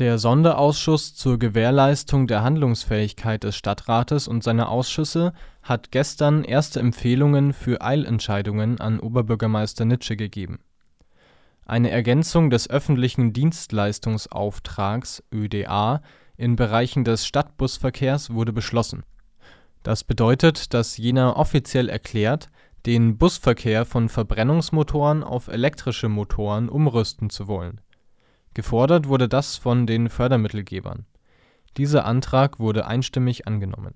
Der Sonderausschuss zur Gewährleistung der Handlungsfähigkeit des Stadtrates und seine Ausschüsse hat gestern erste Empfehlungen für Eilentscheidungen an Oberbürgermeister Nitsche gegeben. Eine Ergänzung des öffentlichen Dienstleistungsauftrags (ÖDA) in Bereichen des Stadtbusverkehrs wurde beschlossen. Das bedeutet, dass Jena offiziell erklärt, den Busverkehr von Verbrennungsmotoren auf elektrische Motoren umrüsten zu wollen. Gefordert wurde das von den Fördermittelgebern. Dieser Antrag wurde einstimmig angenommen.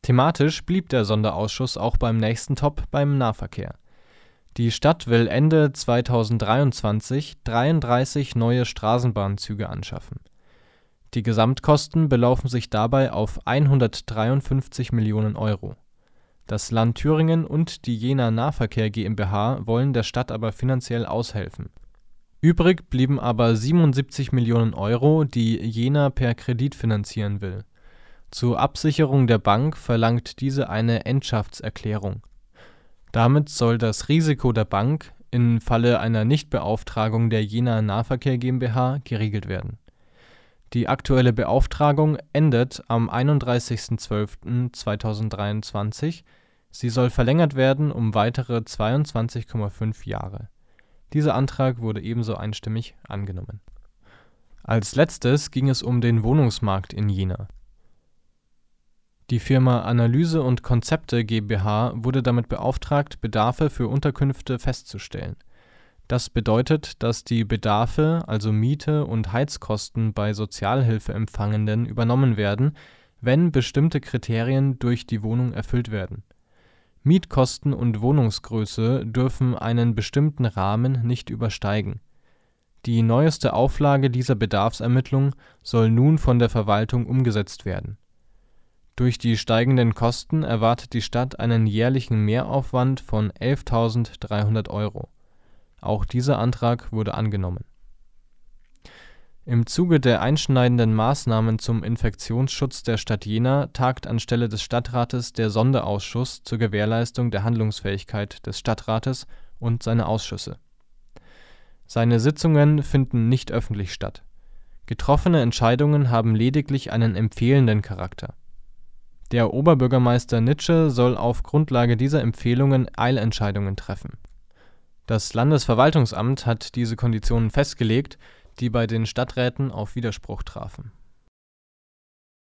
Thematisch blieb der Sonderausschuss auch beim nächsten Top beim Nahverkehr. Die Stadt will Ende 2023 33 neue Straßenbahnzüge anschaffen. Die Gesamtkosten belaufen sich dabei auf 153 Millionen Euro. Das Land Thüringen und die Jena Nahverkehr GmbH wollen der Stadt aber finanziell aushelfen. Übrig blieben aber 77 Millionen Euro, die Jena per Kredit finanzieren will. Zur Absicherung der Bank verlangt diese eine Endschaftserklärung. Damit soll das Risiko der Bank im Falle einer Nichtbeauftragung der Jena Nahverkehr GmbH geregelt werden. Die aktuelle Beauftragung endet am 31.12.2023, sie soll verlängert werden um weitere 22,5 Jahre. Dieser Antrag wurde ebenso einstimmig angenommen. Als letztes ging es um den Wohnungsmarkt in Jena. Die Firma Analyse und Konzepte GmbH wurde damit beauftragt, Bedarfe für Unterkünfte festzustellen. Das bedeutet, dass die Bedarfe, also Miete und Heizkosten bei Sozialhilfeempfangenden übernommen werden, wenn bestimmte Kriterien durch die Wohnung erfüllt werden. Mietkosten und Wohnungsgröße dürfen einen bestimmten Rahmen nicht übersteigen. Die neueste Auflage dieser Bedarfsermittlung soll nun von der Verwaltung umgesetzt werden. Durch die steigenden Kosten erwartet die Stadt einen jährlichen Mehraufwand von 11.300 Euro auch dieser Antrag wurde angenommen. Im Zuge der einschneidenden Maßnahmen zum Infektionsschutz der Stadt Jena tagt anstelle des Stadtrates der Sonderausschuss zur Gewährleistung der Handlungsfähigkeit des Stadtrates und seine Ausschüsse. Seine Sitzungen finden nicht öffentlich statt. Getroffene Entscheidungen haben lediglich einen empfehlenden Charakter. Der Oberbürgermeister Nitsche soll auf Grundlage dieser Empfehlungen Eilentscheidungen treffen das Landesverwaltungsamt hat diese Konditionen festgelegt, die bei den Stadträten auf Widerspruch trafen